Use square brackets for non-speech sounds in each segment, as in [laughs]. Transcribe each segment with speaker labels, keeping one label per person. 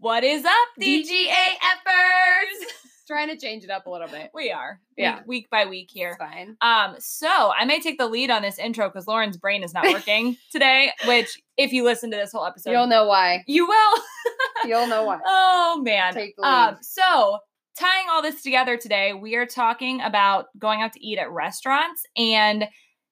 Speaker 1: What is up, DGA DGAFers?
Speaker 2: Trying to change it up a little bit.
Speaker 1: We are.
Speaker 2: Yeah.
Speaker 1: Week, week by week here.
Speaker 2: It's fine.
Speaker 1: Um, so I may take the lead on this intro because Lauren's brain is not [laughs] working today, which if you listen to this whole episode,
Speaker 2: You'll know why.
Speaker 1: you will. [laughs]
Speaker 2: You'll know why.
Speaker 1: oh man.
Speaker 2: Take the
Speaker 1: Um, so tying all this together today, we are talking about going out to eat at restaurants and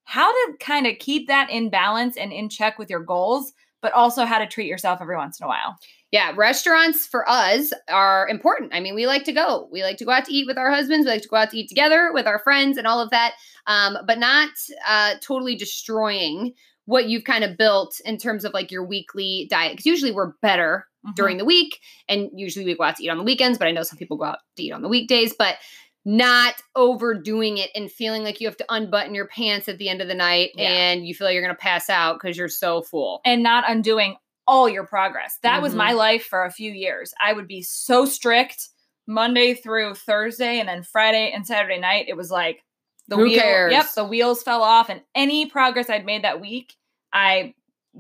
Speaker 1: how to kind of keep that in balance and in check with your goals, but also how to treat yourself every once in a while.
Speaker 2: Yeah, restaurants for us are important. I mean, we like to go. We like to go out to eat with our husbands. We like to go out to eat together with our friends and all of that, um, but not uh, totally destroying what you've kind of built in terms of like your weekly diet. Because usually we're better
Speaker 1: Mhm.
Speaker 2: during the week, and usually we go out to eat on the weekends. But I know some people go out to eat on the weekdays, but not overdoing it and feeling like you have to unbutton your pants at the end of the night
Speaker 1: Yeah.
Speaker 2: and you feel like you're going to pass out because you're so full.
Speaker 1: and not undoing all your progress. That was
Speaker 2: Mhm.
Speaker 1: my life for a few years. I would be so strict Monday through Thursday, and then Friday and Saturday night, it was like the
Speaker 2: Who
Speaker 1: wheel.
Speaker 2: cares?
Speaker 1: Yep, the wheels fell off, and any progress I'd made that week, I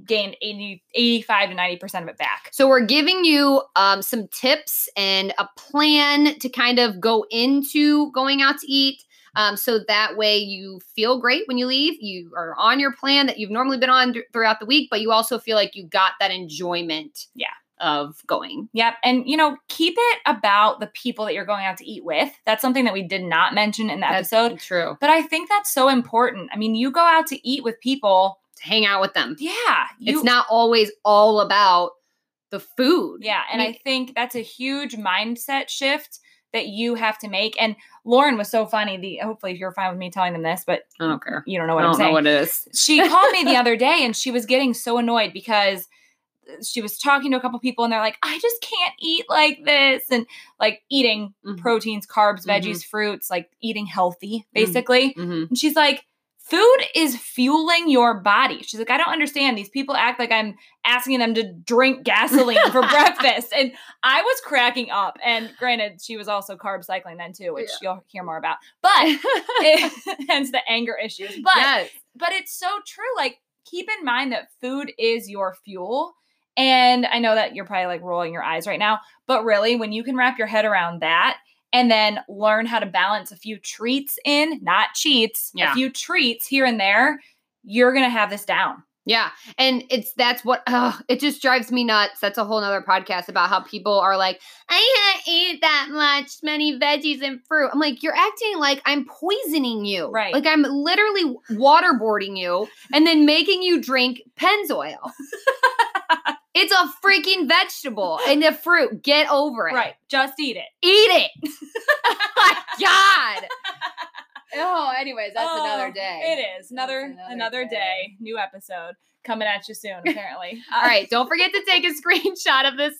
Speaker 1: gained 80, 85 to 90% of it back.
Speaker 2: So we're giving you um, some tips and a plan to kind of go into going out to eat. Um, so that way you feel great when you leave. You are on your plan that you've normally been on th- throughout the week, but you also feel like you got that enjoyment
Speaker 1: Yeah.
Speaker 2: of going.
Speaker 1: Yep. And, you know, keep it about the people that you're going out to eat with. That's something that we did not mention in the
Speaker 2: That's
Speaker 1: episode.
Speaker 2: true.
Speaker 1: But I think that's so important. I mean, you go out to eat with people.
Speaker 2: Hang out with them.
Speaker 1: Yeah. You,
Speaker 2: it's not always all about the food.
Speaker 1: Yeah, and
Speaker 2: I
Speaker 1: I think that's a huge mindset shift that you have to make. And Lauren was so funny. The hopefully you're fine with me telling them this, but
Speaker 2: I don't care.
Speaker 1: you don't know
Speaker 2: I
Speaker 1: what
Speaker 2: don't
Speaker 1: I'm
Speaker 2: know
Speaker 1: saying.
Speaker 2: what it is.
Speaker 1: she called me the [laughs] other day and she was getting so annoyed because she was talking to a couple people and they're like, I just can't eat like this and like eating
Speaker 2: Mhm.
Speaker 1: proteins, carbs,
Speaker 2: Mhm.
Speaker 1: veggies, fruits, like eating healthy, basically.
Speaker 2: Mhm.
Speaker 1: And she's like, food is fueling your body. She's like, I don't understand. These people act like I'm asking them to drink gasoline for [laughs] breakfast. And I was cracking up. And granted, she was also carb cycling then too, which you'll hear more about. But [laughs] it, [laughs] hence the anger issues. But
Speaker 2: yes.
Speaker 1: but it's so true. Like, keep in mind that food is your fuel. And I know that you're probably like rolling your eyes right now, but really, when you can wrap your head around that and then learn how to balance a few treats in, not cheats,
Speaker 2: Yeah.
Speaker 1: a few treats here and there, you're going to have this down.
Speaker 2: Yeah. And it's that's what it just drives me nuts. That's a whole nother podcast about how people are like, I can't eat that much, many veggies and fruit. I'm like, you're acting like I'm poisoning you.
Speaker 1: Right.
Speaker 2: Like I'm literally waterboarding you and then making you drink Pennzoil. [laughs] it's a freaking vegetable and a fruit. Get over it.
Speaker 1: Right. Just eat it.
Speaker 2: Eat it. [laughs] My God. [laughs] Oh, anyways, that's another
Speaker 1: Oh,
Speaker 2: day.
Speaker 1: It is. Another
Speaker 2: another
Speaker 1: another,
Speaker 2: day.
Speaker 1: day. New episode coming at you soon, [laughs] apparently. [laughs]
Speaker 2: All right, don't forget to take a screenshot of this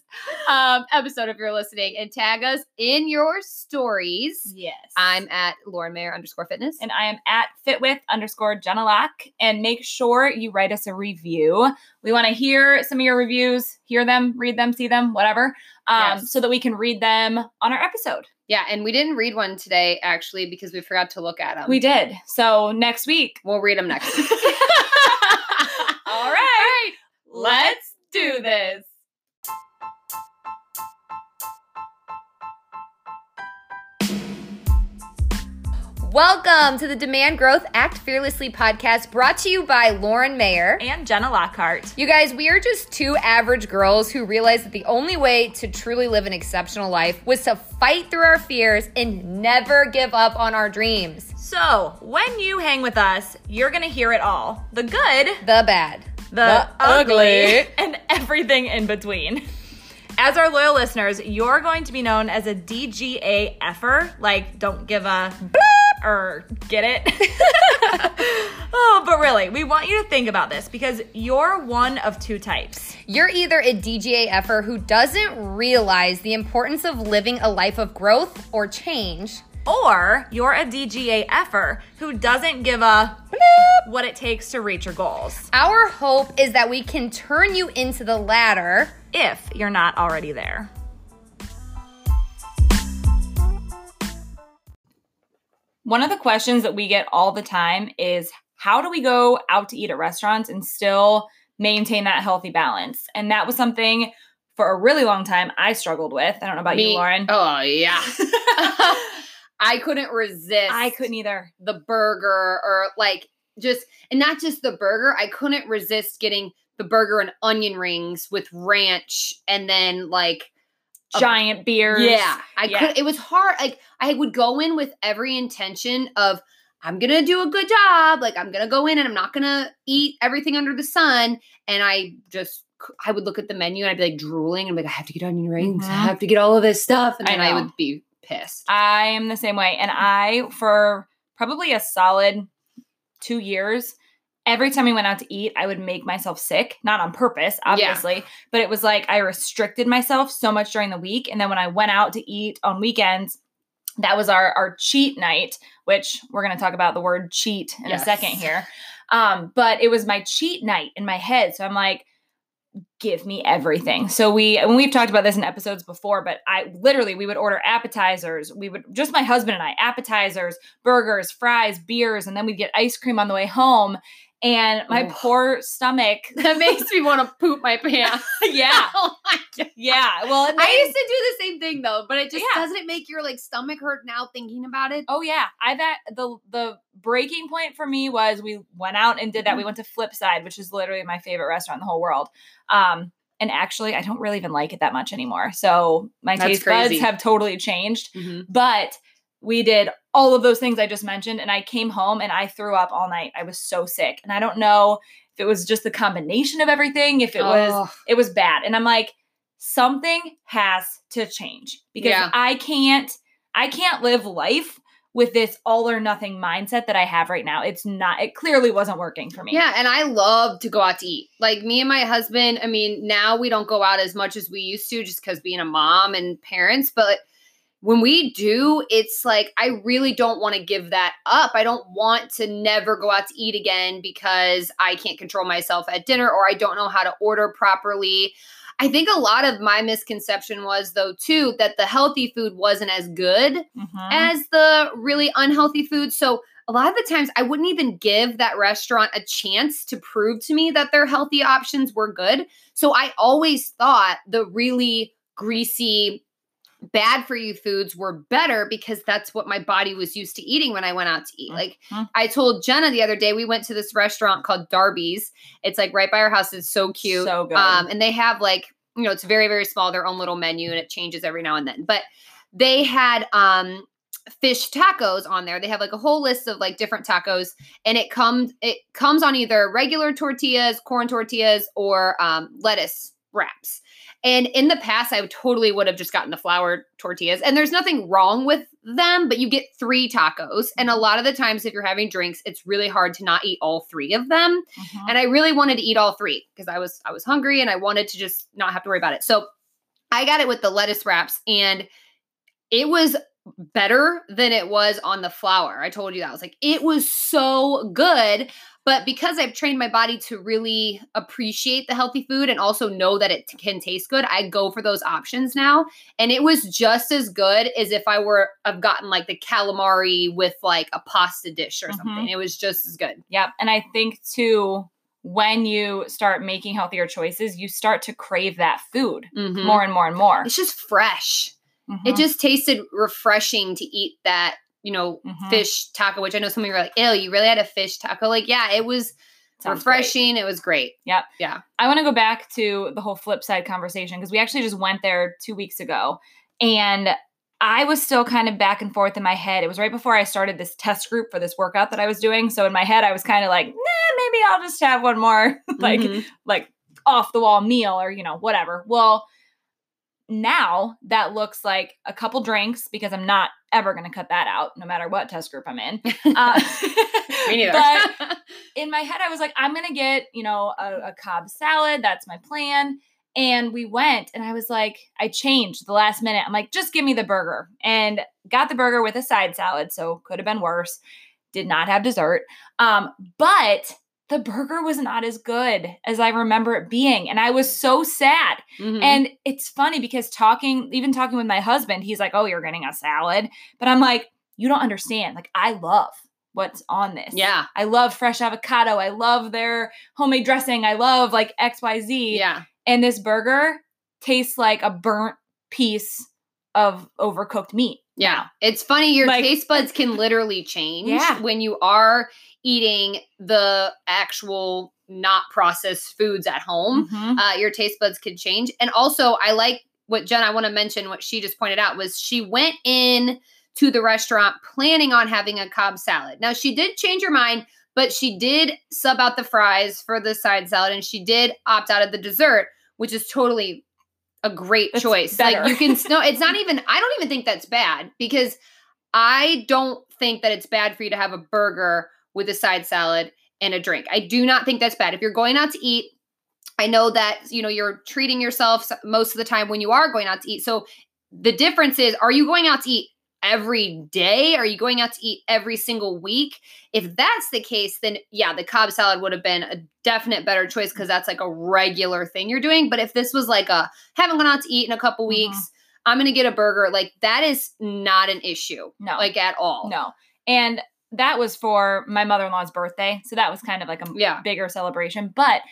Speaker 2: um, episode if you're listening and tag us in your stories.
Speaker 1: Yes.
Speaker 2: I'm at Lauren Mayer underscore fitness.
Speaker 1: and I am at fitwith underscore Jenna Lock. And make sure you write us a review. We want to hear some of your reviews, hear them, read them, see them, whatever, um,
Speaker 2: Yes.
Speaker 1: so that we can read them on our episode.
Speaker 2: yeah, and we didn't read one today actually because we forgot to look at them.
Speaker 1: We did. So next week.
Speaker 2: We'll read them next week.
Speaker 1: All right. [laughs] Let's do this.
Speaker 2: Welcome to the Demand Growth Act Fearlessly podcast brought to you by Lauren Mayer.
Speaker 1: And Jenna Lockhart.
Speaker 2: You guys, we are just two average girls who realized that the only way to truly live an exceptional life was to fight through our fears and never give up on our dreams.
Speaker 1: So, when you hang with us, you're going to hear it all the good,
Speaker 2: The bad.
Speaker 1: The,
Speaker 2: The
Speaker 1: ugly,
Speaker 2: ugly. [laughs]
Speaker 1: and everything in between. As our loyal listeners, you're going to be known as a DGA effer, like don't give a or get it. [laughs] oh, but really, we want you to think about this because you're one of two types.
Speaker 2: You're either a DGA effer who doesn't realize the importance of living a life of growth or change,
Speaker 1: Or you're a DGA effer who doesn't give a what it takes to reach your goals
Speaker 2: Our hope is that we can turn you into the latter.
Speaker 1: if you're not already there. One of the questions that we get all the time is how do we go out to eat at restaurants and still maintain that healthy balance? And that was something for a really long time I struggled with. I don't know about
Speaker 2: Me-
Speaker 1: you, Lauren.
Speaker 2: Oh yeah. [laughs] [laughs] I couldn't resist.
Speaker 1: I couldn't either.
Speaker 2: the burger or like just and not just the burger. I couldn't resist getting the burger and onion rings with ranch and then like A-
Speaker 1: Giant beers.
Speaker 2: yeah, I
Speaker 1: Yeah.
Speaker 2: could. It was hard. Like I would go in with every intention of I'm gonna do a good job. Like I'm gonna go in and I'm not gonna eat everything under the sun. And I just I would look at the menu and I'd be like drooling and be like I have to get onion rings. I
Speaker 1: Mhm.
Speaker 2: have to get all of this stuff, and
Speaker 1: I
Speaker 2: then I,
Speaker 1: know.
Speaker 2: would be pissed.
Speaker 1: I am the same way. And I, for probably a solid two years, every time we went out to eat, I would make myself sick, not on purpose, obviously, but it was like I restricted myself so much during the week. And then when I went out to eat on weekends, that was our our cheat night, which we're going to talk about the word cheat in
Speaker 2: Yes.
Speaker 1: a second here. Um, but it was my cheat night in my head. So I'm like, give me everything. So we and we've talked about this in episodes before, but I literally we would order appetizers. We would just my husband and I, appetizers, burgers, fries, beers, and then we'd get ice cream on the way home. And my
Speaker 2: Ugh.
Speaker 1: poor stomach. [laughs]
Speaker 2: that makes me want to poop my pants. [laughs]
Speaker 1: yeah. [laughs]
Speaker 2: oh my.
Speaker 1: Yeah. Well, it
Speaker 2: I used to do the same thing though, but it just
Speaker 1: Yeah.
Speaker 2: doesn't make your like stomach hurt now thinking about it?
Speaker 1: Oh yeah, I've at the the breaking point for me was we went out and did that. We went to Flipside, which is literally my favorite restaurant in the whole world. Um, and actually, I don't really even like it that much anymore. So my
Speaker 2: That's
Speaker 1: taste buds
Speaker 2: crazy.
Speaker 1: have totally changed.
Speaker 2: Mm-hmm.
Speaker 1: But we did all of those things I just mentioned, and I came home and I threw up all night. I was so sick, and I don't know if it was just the combination of everything, if it was it was bad. And I'm like, something has to change because
Speaker 2: Yeah.
Speaker 1: I can't I can't live life with this all or nothing mindset that I have right now. It's not it clearly wasn't working for me.
Speaker 2: Yeah, and I love to go out to eat. Like me and my husband, I mean, now we don't go out as much as we used to just because being a mom and parents, but when we do, it's like I really don't want to give that up. I don't want to never go out to eat again because I can't control myself at dinner or I don't know how to order properly. I think a lot of my misconception was though too that the healthy food wasn't as good
Speaker 1: Mhm.
Speaker 2: as the really unhealthy food. So a lot of the times I wouldn't even give that restaurant a chance to prove to me that their healthy options were good. So I always thought the really greasy, bad for you foods were better because that's what my body was used to eating when I went out to eat. Like
Speaker 1: Mhm.
Speaker 2: I told Jenna the other day, we went to this restaurant called Darby's. It's like right by our house. It's so cute.
Speaker 1: So good.
Speaker 2: Um, and they have like, you know, it's very, very small, their own little menu and it changes every now and then. But they had um fish tacos on there. They have like a whole list of like different tacos and it comes it comes on either regular tortillas, corn tortillas, or um lettuce wraps. And in the past, I totally would have just gotten the flour tortillas. And there's nothing wrong with them, but you get three tacos. And a lot of the times, if you're having drinks, it's really hard to not eat all three of them
Speaker 1: Mhm.
Speaker 2: and I really wanted to eat all three because I was I was hungry and I wanted to just not have to worry about it. So I got it with the lettuce wraps and it was better than it was on the flour. I told you that. I was like, it was so good. But because I've trained my body to really appreciate the healthy food and also know that it t- can taste good, I go for those options now. And it was just as good as if I were I've gotten like the calamari with like a pasta dish or
Speaker 1: Mhm.
Speaker 2: something. It was just as good.
Speaker 1: Yep. And I think too, when you start making healthier choices, you start to crave that food
Speaker 2: Mhm.
Speaker 1: more and more and more.
Speaker 2: It's just fresh.
Speaker 1: Mhm.
Speaker 2: It just tasted refreshing to eat that, you know,
Speaker 1: Mhm.
Speaker 2: fish taco, which I know some of you are like, ew, you really had a fish taco. Like, yeah, it was
Speaker 1: Sounds great.
Speaker 2: refreshing. It was great. Yep. Yeah.
Speaker 1: I want to go back to the whole flip side conversation because we actually just went there two weeks ago. And I was still kind of back and forth in my head. It was right before I started this test group for this workout that I was doing. So in my head, I was kind of like, nah, maybe I'll just have one more [laughs] like
Speaker 2: Mhm.
Speaker 1: like off the wall meal or you know whatever. Well, now that looks like a couple drinks because I'm not ever going to cut that out no matter what test group I'm in. [laughs] Uh, but [laughs] in my head, I was like, I'm gonna get, you know, a, a Cobb salad. That's my plan. And we went, and I was like, I changed the last minute. I'm like, just give me the burger, and got the burger with a side salad. So could have been worse. Did not have dessert. Um, but the burger was not as good as I remember it being, and I was so sad.
Speaker 2: Mhm.
Speaker 1: And it's funny because talking, even talking with my husband, he's like, "Oh, you're getting a salad," but I'm like, "You don't understand. Like, I love what's on this.
Speaker 2: yeah,
Speaker 1: I love fresh avocado. I love their homemade dressing. I love like X, Y, Z.
Speaker 2: yeah.
Speaker 1: And this burger tastes like a burnt piece of overcooked meat.
Speaker 2: Yeah. It's funny your
Speaker 1: Like-
Speaker 2: taste buds can literally change
Speaker 1: Yeah.
Speaker 2: when you are eating the actual not processed foods at home.
Speaker 1: Mhm.
Speaker 2: Uh, your taste buds can change. And also I like what Jen I want to mention what she just pointed out was she went in to the restaurant planning on having a Cobb salad. Now she did change her mind, but she did sub out the fries for the side salad and she did opt out of the dessert, which is totally a great
Speaker 1: That's
Speaker 2: choice.
Speaker 1: better.
Speaker 2: Like you can no, it's not [laughs] even I don't even think that's bad because I don't think that it's bad for you to have a burger with a side salad and a drink. I do not think that's bad. If you're going out to eat, I know that you know you're treating yourself most of the time when you are going out to eat. So the difference is are you going out to eat every day? Are you going out to eat every single week? If that's the case, then yeah, the Cobb salad would have been a definite better choice because that's like a regular thing you're doing. But if this was like a haven't gone out to eat in a couple
Speaker 1: Mhm.
Speaker 2: weeks, I'm gonna get a burger, like that is not an issue.
Speaker 1: No.
Speaker 2: Like at all.
Speaker 1: No. And that was for my mother in law's birthday. So that was kind of like a
Speaker 2: Yeah.
Speaker 1: bigger celebration. But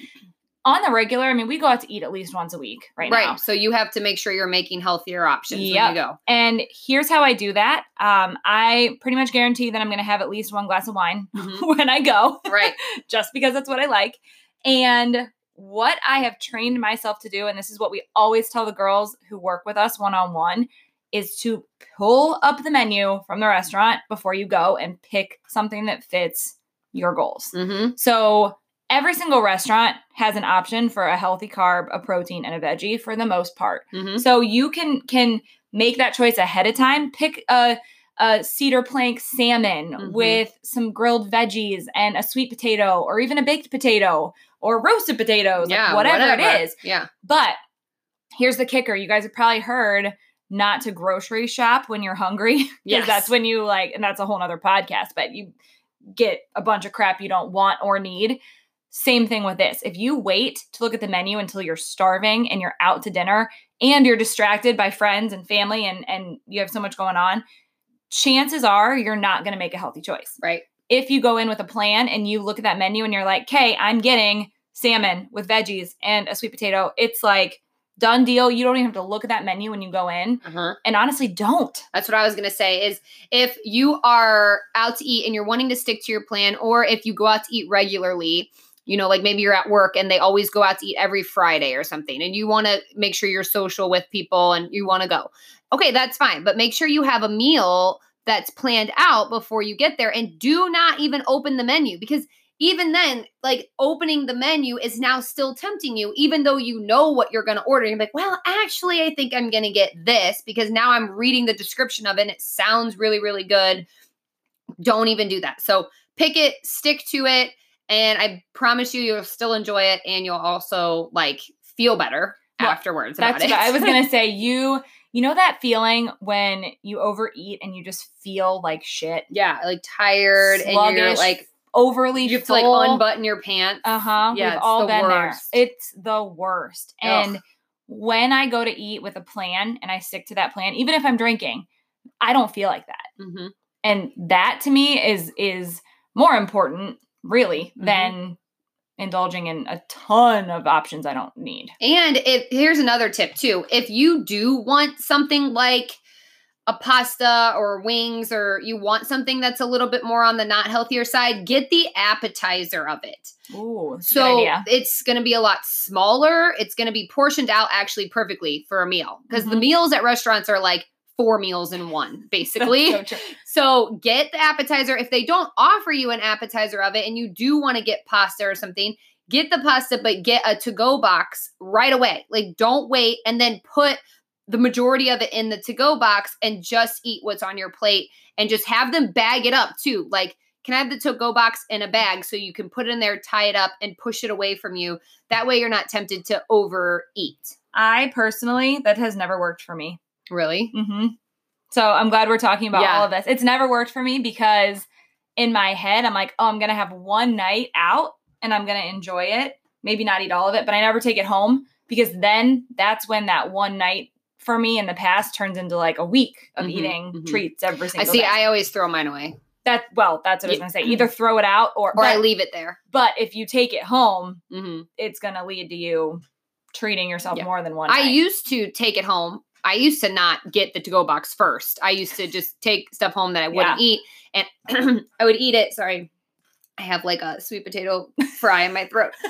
Speaker 1: on the regular, I mean, we go out to eat at least once a week right,
Speaker 2: Right.
Speaker 1: now.
Speaker 2: So you have to make sure you're making healthier options
Speaker 1: Yep.
Speaker 2: when you go.
Speaker 1: And here's how I do that. Um, I pretty much guarantee that I'm going to have at least one glass of wine
Speaker 2: Mhm. [laughs]
Speaker 1: when I go,
Speaker 2: Right. [laughs]
Speaker 1: just because that's what I like. And what I have trained myself to do, and this is what we always tell the girls who work with us one on one, is to pull up the menu from the restaurant before you go and pick something that fits your goals.
Speaker 2: Mm-hmm.
Speaker 1: So every single restaurant has an option for a healthy carb, a protein, and a veggie for the most part.
Speaker 2: Mm-hmm.
Speaker 1: So you can can make that choice ahead of time. Pick a a cedar plank salmon
Speaker 2: Mhm.
Speaker 1: with some grilled veggies and a sweet potato, or even a baked potato, or roasted potatoes, like
Speaker 2: Yeah.
Speaker 1: whatever, it is.
Speaker 2: Yeah.
Speaker 1: But here's the kicker: you guys have probably heard not to grocery shop when you're hungry [laughs] because
Speaker 2: Yes.
Speaker 1: that's when you like, and that's a whole nother podcast. But you get a bunch of crap you don't want or need. Same thing with this. If you wait to look at the menu until you're starving and you're out to dinner and you're distracted by friends and family and and you have so much going on, chances are you're not going to make a healthy choice.
Speaker 2: Right.
Speaker 1: If you go in with a plan and you look at that menu and you're like, "Okay, I'm getting salmon with veggies and a sweet potato." It's like done deal. You don't even have to look at that menu when you go in.
Speaker 2: Uh-huh.
Speaker 1: And honestly, don't.
Speaker 2: That's what I was going to say is if you are out to eat and you're wanting to stick to your plan or if you go out to eat regularly, you know, like maybe you're at work and they always go out to eat every Friday or something and you want to make sure you're social with people and you want to go. Okay, that's fine, but make sure you have a meal that's planned out before you get there and do not even open the menu because even then, like opening the menu is now still tempting you, even though you know what you're going to order. You're like, well, actually, I think I'm going to get this because now I'm reading the description of it and it sounds really, really good. Don't even do that. So pick it, stick to it, and I promise you, you'll still enjoy it and you'll also like feel better
Speaker 1: Well,
Speaker 2: afterwards about
Speaker 1: That's
Speaker 2: it.
Speaker 1: what I was gonna [laughs] say. You you know that feeling when you overeat and you just feel like shit,
Speaker 2: yeah, like tired and you're
Speaker 1: Sluggish,
Speaker 2: like,
Speaker 1: overly
Speaker 2: you have to like unbutton your pants.
Speaker 1: Uh huh.
Speaker 2: Yeah,
Speaker 1: We've
Speaker 2: it's
Speaker 1: all
Speaker 2: the
Speaker 1: been
Speaker 2: worst.
Speaker 1: there. It's the worst.
Speaker 2: Ugh.
Speaker 1: And when I go to eat with a plan and I stick to that plan, even if I'm drinking, I don't feel like that.
Speaker 2: Mhm.
Speaker 1: And that to me is is more important, really,
Speaker 2: Mhm.
Speaker 1: than indulging in a ton of options I don't need.
Speaker 2: And if here's another tip too. If you do want something like a pasta or wings or you want something that's a little bit more on the not healthier side, get the appetizer of it.
Speaker 1: Ooh, that's a good
Speaker 2: So it's going to be a lot smaller. It's going to be portioned out actually perfectly for a meal because the
Speaker 1: Mhm.
Speaker 2: meals at restaurants are like four meals in one, [laughs] basically.
Speaker 1: So.
Speaker 2: So get the appetizer. If they don't offer you an appetizer of it and you do want to get pasta or something, get the pasta, but get a to go box right away. Like don't wait and then put the majority of it in the to go box and just eat what's on your plate and just have them bag it up too. Like, can I have the to go box in a bag so you can put it in there, tie it up, and push it away from you? That way you're not tempted to overeat.
Speaker 1: I personally, that has never worked for me.
Speaker 2: Really?
Speaker 1: hmm So I'm glad we're talking about
Speaker 2: Yeah.
Speaker 1: all of this. It's never worked for me because in my head, I'm like, oh, I'm going to have one night out and I'm going to enjoy it. Maybe not eat all of it, but I never take it home because then that's when that one night for me in the past turns into like a week of
Speaker 2: Mhm,
Speaker 1: eating
Speaker 2: mhm.
Speaker 1: treats every
Speaker 2: I
Speaker 1: single
Speaker 2: see.
Speaker 1: day.
Speaker 2: I always throw mine away
Speaker 1: that well, that's what I was going to say. Either throw it out or,
Speaker 2: or I leave it there.
Speaker 1: but if you take it home,
Speaker 2: hmm
Speaker 1: it's going to lead to you treating yourself
Speaker 2: Yeah.
Speaker 1: more than one.
Speaker 2: I
Speaker 1: night.
Speaker 2: used to take it home. I used to not get the to go box first. I used to just take stuff home that I wouldn't eat, and [clears throat] I would eat it. Sorry, I have like a sweet potato [laughs] fry in my throat. [laughs]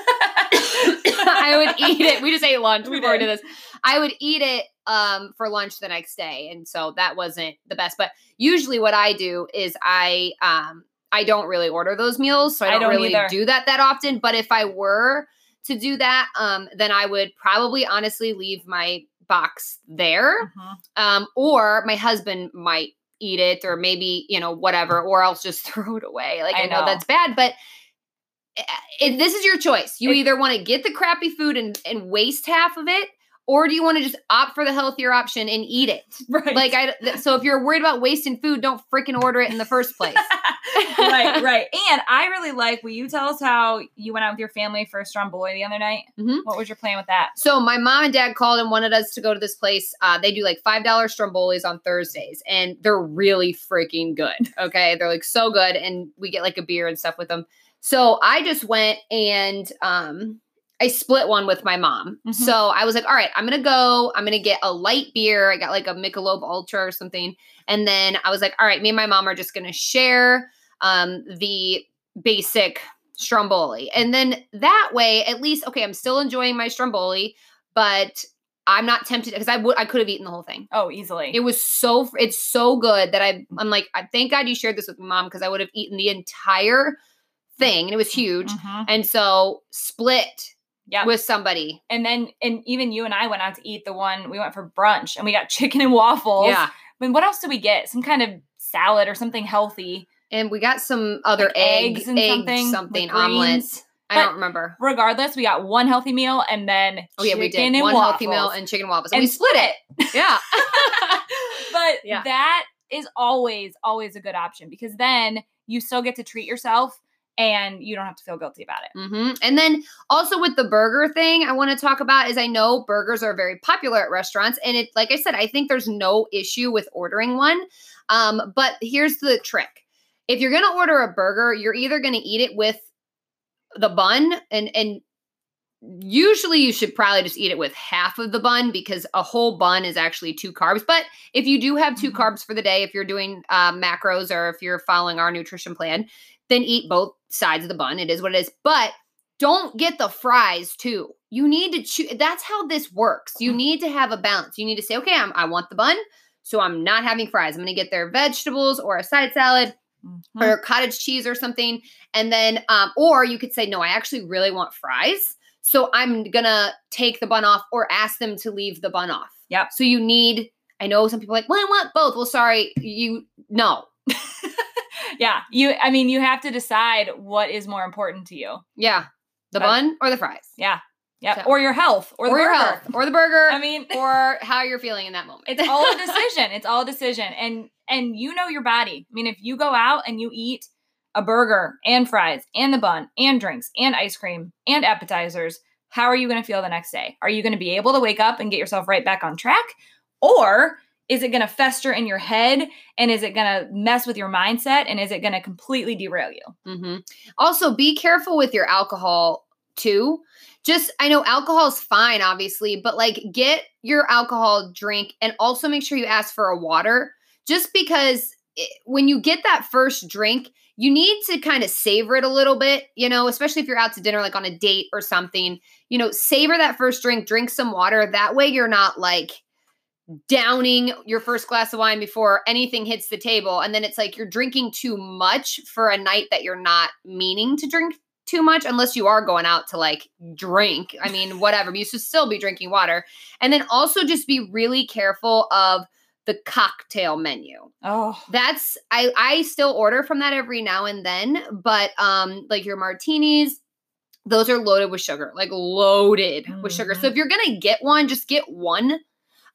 Speaker 2: I would eat it. We just ate lunch
Speaker 1: We
Speaker 2: before we
Speaker 1: did.
Speaker 2: this. I would eat it um, for lunch the next day, and so that wasn't the best. But usually, what I do is I um, I don't really order those meals, so I
Speaker 1: I
Speaker 2: don't,
Speaker 1: don't
Speaker 2: really
Speaker 1: either.
Speaker 2: do that that often. But if I were to do that, um, then I would probably honestly leave my box there,
Speaker 1: Mhm.
Speaker 2: um, or my husband might eat it, or maybe you know whatever, or else just [laughs] throw it away. Like
Speaker 1: I
Speaker 2: I, know.
Speaker 1: know.
Speaker 2: that's bad, but. eh, It, this is your choice. You
Speaker 1: It-
Speaker 2: either want to get the crappy food and, and waste half of it, or do you want to just opt for the healthier option and eat it?
Speaker 1: Right.
Speaker 2: Like I, th- so if you're worried about wasting food, don't freaking order it in the first [laughs] place.
Speaker 1: right, [laughs] right. And I really like. Will you tell us how you went out with your family for a Stromboli the other night?
Speaker 2: Mhm.
Speaker 1: What was your plan with that?
Speaker 2: So my mom and dad called and wanted us to go to this place. Uh, they do like five dollar strombolis on Thursdays, and they're really freaking good. Okay, they're like so good, and we get like a beer and stuff with them. So I just went and um, I split one with my mom.
Speaker 1: Mhm.
Speaker 2: So I was like, all right, I'm gonna go. I'm gonna get a light beer. I got like a Michelob Ultra or something, and then I was like, all right, me and my mom are just gonna share um, the basic stromboli. And then that way, at least, okay, I'm still enjoying my stromboli, but I'm not tempted because I would I could have eaten the whole thing.
Speaker 1: Oh, easily.
Speaker 2: It was so it's so good that I I'm like I thank God you shared this with my mom because I would have eaten the entire thing and it was huge.
Speaker 1: Mhm.
Speaker 2: And so split
Speaker 1: Yeah.
Speaker 2: with somebody.
Speaker 1: and then, and even you and I went out to eat the one. We went for brunch, and we got [laughs] chicken and waffles.
Speaker 2: Yeah.
Speaker 1: I mean, what else did we get? Some kind of salad or something healthy.
Speaker 2: And we got some other
Speaker 1: Like
Speaker 2: egg,
Speaker 1: eggs and
Speaker 2: egg
Speaker 1: something,
Speaker 2: something omelets. I
Speaker 1: But-
Speaker 2: don't remember.
Speaker 1: Regardless, we got one healthy meal and then
Speaker 2: Oh yeah, we did one healthy meal and chicken and waffles, and,
Speaker 1: And
Speaker 2: we split it. Yeah. [laughs] [laughs]
Speaker 1: but
Speaker 2: Yeah.
Speaker 1: that is always, always a good option because then you still get to treat yourself and you don't have to feel guilty about it.
Speaker 2: hmm And then also with the burger thing, I want to talk about is I know burgers are very popular at restaurants, and it like I said, I think there's no issue with ordering one. Um, but here's the trick: if you're gonna order a burger, you're either gonna eat it with the bun, and and usually you should probably just eat it with half of the bun because a whole bun is actually two carbs. But if you do have 2
Speaker 1: Mhm.
Speaker 2: carbs for the day, if you're doing uh, macros or if you're following our nutrition plan, then eat both sides of the bun. It is what it is. But don't get the fries too. You need to choose. That's how this works. You need to have a balance. You need to say, okay, I'm, I want the bun, so I'm not having fries. I'm going to get their vegetables or a side salad
Speaker 1: Mhm.
Speaker 2: or cottage cheese or something. And then, um, or you could say, no, I actually really want fries. So I'm gonna take the bun off or ask them to leave the bun off.
Speaker 1: Yep.
Speaker 2: So you need, I know some people are like, well, I want both. Well, sorry, you no. [laughs]
Speaker 1: yeah, you. I mean, you have to decide what is more important to you.
Speaker 2: Yeah. The
Speaker 1: But-
Speaker 2: bun or the fries.
Speaker 1: Yeah, yeah,
Speaker 2: So-
Speaker 1: or your health, or,
Speaker 2: Or,
Speaker 1: the
Speaker 2: your
Speaker 1: burger.
Speaker 2: health. Or the burger.
Speaker 1: I mean, [laughs]
Speaker 2: or how you're feeling in that moment.
Speaker 1: it's all a [laughs] decision. It's all a decision, and and you know your body. I mean, if you go out and you eat a burger and fries and the bun and drinks and ice cream and appetizers, how are you going to feel the next day? Are you going to be able to wake up and get yourself right back on track, or is it going to fester in your head and is it going to mess with your mindset and is it going to completely derail you?
Speaker 2: hmm Also, be careful with your alcohol too. Just, I know alcohol is fine, obviously, but like get your alcohol drink and also make sure you ask for a water. Just because it, when you get that first drink, you need to kind of savor it a little bit, you know, especially if you're out to dinner, like on a date or something. You know, savor that first drink, drink some water. That way you're not like, downing your first glass of wine before anything hits the table and then it's like you're drinking too much for a night that you're not meaning to drink too much unless you are going out to like drink. I mean [laughs] whatever but you should still be drinking water. And then also just be really careful of the cocktail menu.
Speaker 1: Oh,
Speaker 2: that's i i still order from that every now and then but um like your martinis those are loaded with sugar like loaded with sugar. So
Speaker 1: Mhm.
Speaker 2: if you're gonna get one just get one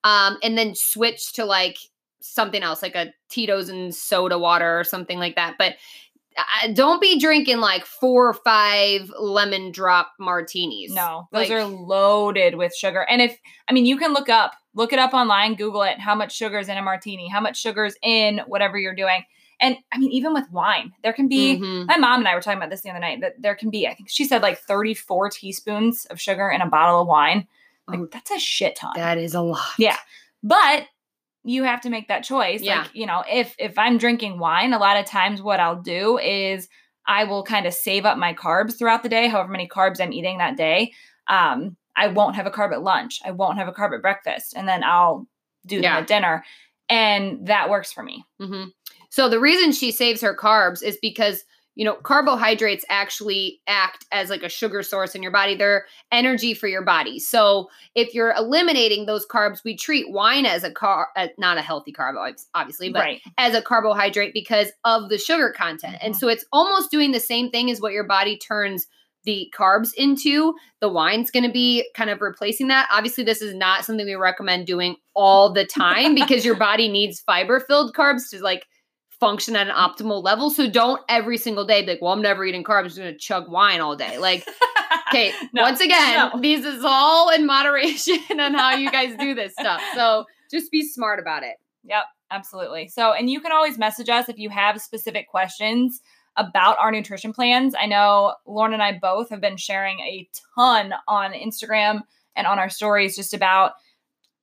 Speaker 2: um and then switch to like something else like a tito's and soda water or something like that but uh, don't be drinking like four or five lemon drop martinis
Speaker 1: No, those
Speaker 2: Like-
Speaker 1: are loaded with sugar. And if I mean, you can look up, look it up online, Google it. How much sugar is in a martini? How much sugar is in whatever you're doing? And I mean, even with wine, there can be.
Speaker 2: Mhm.
Speaker 1: My mom and I were talking about this the other night. That there can be, I think she said, like 34 teaspoons of sugar in a bottle of wine. Like
Speaker 2: Oh.
Speaker 1: that's a shit ton.
Speaker 2: That is a lot.
Speaker 1: Yeah. But you have to make that choice.
Speaker 2: Yeah.
Speaker 1: Like, you know, if if I'm drinking wine, a lot of times what I'll do is I will kind of save up my carbs throughout the day, however many carbs I'm eating that day. Um, I won't have a carb at lunch. I won't have a carb at breakfast. And then I'll do them
Speaker 2: Yeah.
Speaker 1: at dinner. And that works for me.
Speaker 2: hmm So the reason she saves her carbs is because you know carbohydrates actually act as like a sugar source in your body. They're energy for your body. So if you're eliminating those carbs, we treat wine as a car, uh, not a healthy carb, obviously, but
Speaker 1: right.
Speaker 2: as a carbohydrate because of the sugar content. And
Speaker 1: Mhm.
Speaker 2: so it's almost doing the same thing as what your body turns the carbs into. The wine's going to be kind of replacing that. Obviously, this is not something we recommend doing all the time [laughs] because your body needs fiber filled carbs to like function at an optimal level. So don't every single day be like, well, I'm never eating carbs, I'm just going to chug wine all day. Like, [laughs] okay,
Speaker 1: No,
Speaker 2: once again,
Speaker 1: no.
Speaker 2: these is all in moderation on how you guys do this [laughs] stuff. So just be smart about it.
Speaker 1: Yep, absolutely. So, and you can always message us if you have specific questions about our nutrition plans. I know Lauren and I both have been sharing a ton on Instagram and on our stories just about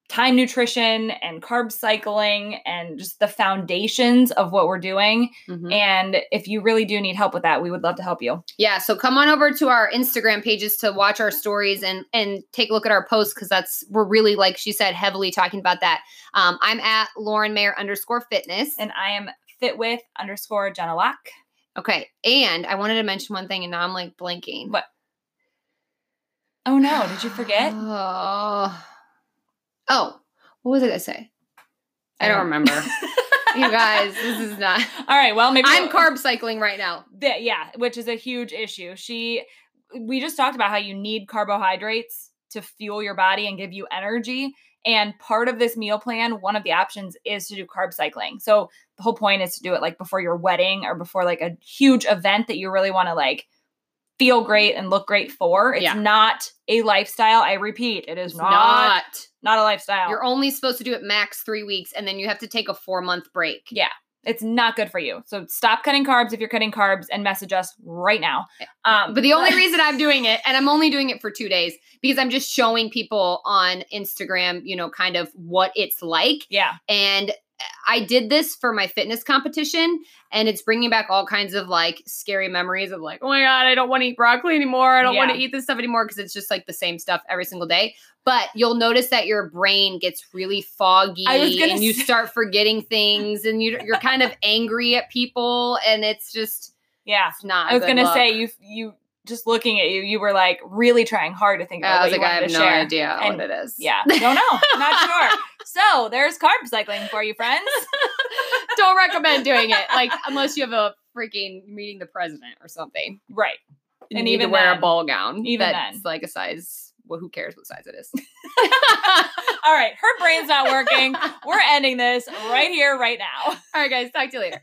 Speaker 1: time nutrition and carb cycling and just the foundations of what we're doing.
Speaker 2: Mhm.
Speaker 1: And if you really do need help with that, we would love to help you.
Speaker 2: Yeah, so come on over to our Instagram pages to watch our stories and and take a look at our posts because that's we're really like she said heavily talking about that. Um, I'm at Lauren Mayer underscore fitness.
Speaker 1: And I am fit with underscore Jenna Lock.
Speaker 2: okay, and I wanted to mention one thing, and now I'm like blanking.
Speaker 1: What? Oh no, did you forget? [sighs]
Speaker 2: Oh, oh, what was it I say? I don't
Speaker 1: don't-
Speaker 2: remember. [laughs] you guys, this is not.
Speaker 1: All right, well, maybe
Speaker 2: I'm
Speaker 1: we'll-
Speaker 2: carb cycling right now.
Speaker 1: That yeah, which is a huge issue. She we just talked about how you need carbohydrates to fuel your body and give you energy. And part of this meal plan, one of the options is to do carb cycling. So the whole point is to do it like before your wedding or before like a huge event that you really want to like feel great and look great for. It's
Speaker 2: Yeah.
Speaker 1: not a lifestyle. I repeat, it is not
Speaker 2: not.
Speaker 1: not a lifestyle.
Speaker 2: You're only supposed to do it max three weeks, and then you have to take a four month break.
Speaker 1: Yeah. It's not good for you. So stop cutting carbs if you're cutting carbs and message us right now. Um,
Speaker 2: But the only [laughs] reason I'm doing it, and I'm only doing it for two days, because I'm just showing people on Instagram, you know, kind of what it's like.
Speaker 1: yeah,
Speaker 2: And I did this for my fitness competition, and it's bringing back all kinds of like scary memories of like, oh my God, I don't want to eat broccoli anymore. I don't want to eat this stuff anymore because it's just like the same stuff every single day. But you'll notice that your brain gets really foggy
Speaker 1: I was gonna
Speaker 2: and you start forgetting things and you, you're kind of angry at people, and it's just,
Speaker 1: yeah.
Speaker 2: it's not.
Speaker 1: I was gonna
Speaker 2: look.
Speaker 1: say you you just looking at you, you were like really trying hard to think about
Speaker 2: I
Speaker 1: what
Speaker 2: was like, I have no
Speaker 1: share.
Speaker 2: idea
Speaker 1: And
Speaker 2: what it is.
Speaker 1: Yeah, don't know, not [laughs] sure. So there's carb cycling for you, friends. [laughs]
Speaker 2: Don't recommend doing it. Like unless you have a freaking meeting the president or something.
Speaker 1: Right.
Speaker 2: You
Speaker 1: And even
Speaker 2: wear a
Speaker 1: then-
Speaker 2: ball gown.
Speaker 1: even
Speaker 2: that's
Speaker 1: then.
Speaker 2: like a size. Well, who cares what size it is? [laughs]
Speaker 1: All right, her brain's not working. We're ending this right here, right now.
Speaker 2: All right, guys. Talk to you later.